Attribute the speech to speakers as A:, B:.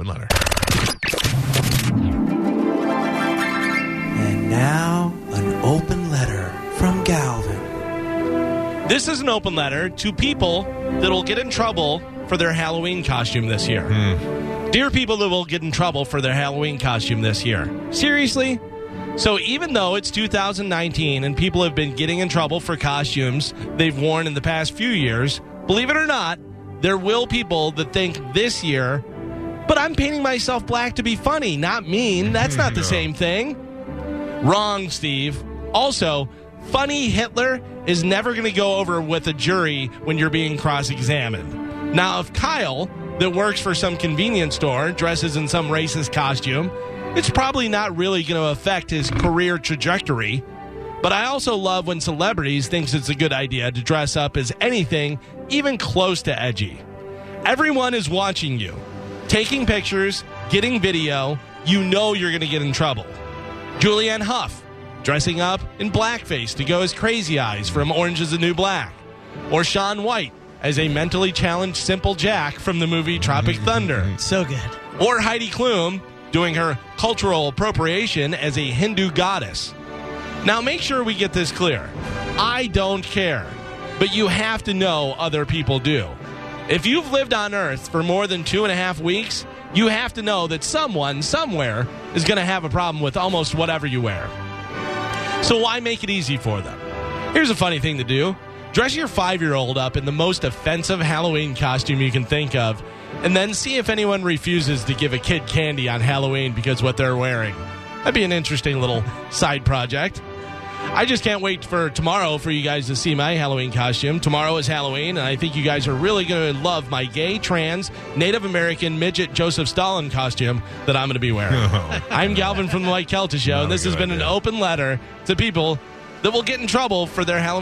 A: open letter.
B: And now, an open letter from Galvin.
C: This is an open letter to people that will get in trouble for their Halloween costume this year. Hmm. Dear people that will get in trouble for their Halloween costume this year. Seriously? So, even though it's 2019 and people have been getting in trouble for costumes they've worn in the past few years, believe it or not, there will people that think this year, but I'm painting myself black to be funny, not mean. That's not the same thing. Wrong, Steve. Also, funny Hitler is never going to go over with a jury when you're being cross examined. Now, if Kyle, that works for some convenience store, dresses in some racist costume, it's probably not really going to affect his career trajectory. But I also love when celebrities thinks it's a good idea to dress up as anything even close to edgy. Everyone is watching you, taking pictures, getting video. You know you're going to get in trouble. Julianne Hough dressing up in blackface to go as Crazy Eyes from Orange is the New Black, or Shaun White as a mentally challenged Simple Jack from the movie Tropic mm-hmm. Thunder,
D: So good.
C: or Heidi Klum doing her cultural appropriation as a Hindu goddess. Now, make sure we get this clear. I don't care, but you have to know other people do. If you've lived on Earth for more than two and a half weeks, you have to know that someone, somewhere, is going to have a problem with almost whatever you wear. So why make it easy for them? Here's a funny thing to do dress your five year old up in the most offensive Halloween costume you can think of, and then see if anyone refuses to give a kid candy on Halloween because what they're wearing. That'd be an interesting little side project. I just can't wait for tomorrow for you guys to see my Halloween costume. Tomorrow is Halloween, and I think you guys are really going to love my gay, trans, Native American, midget Joseph Stalin costume that I'm going to be wearing. Oh. I'm Galvin from the White Celtic Show,
A: Not
C: and this has been an open letter to people that will get in trouble for their Halloween.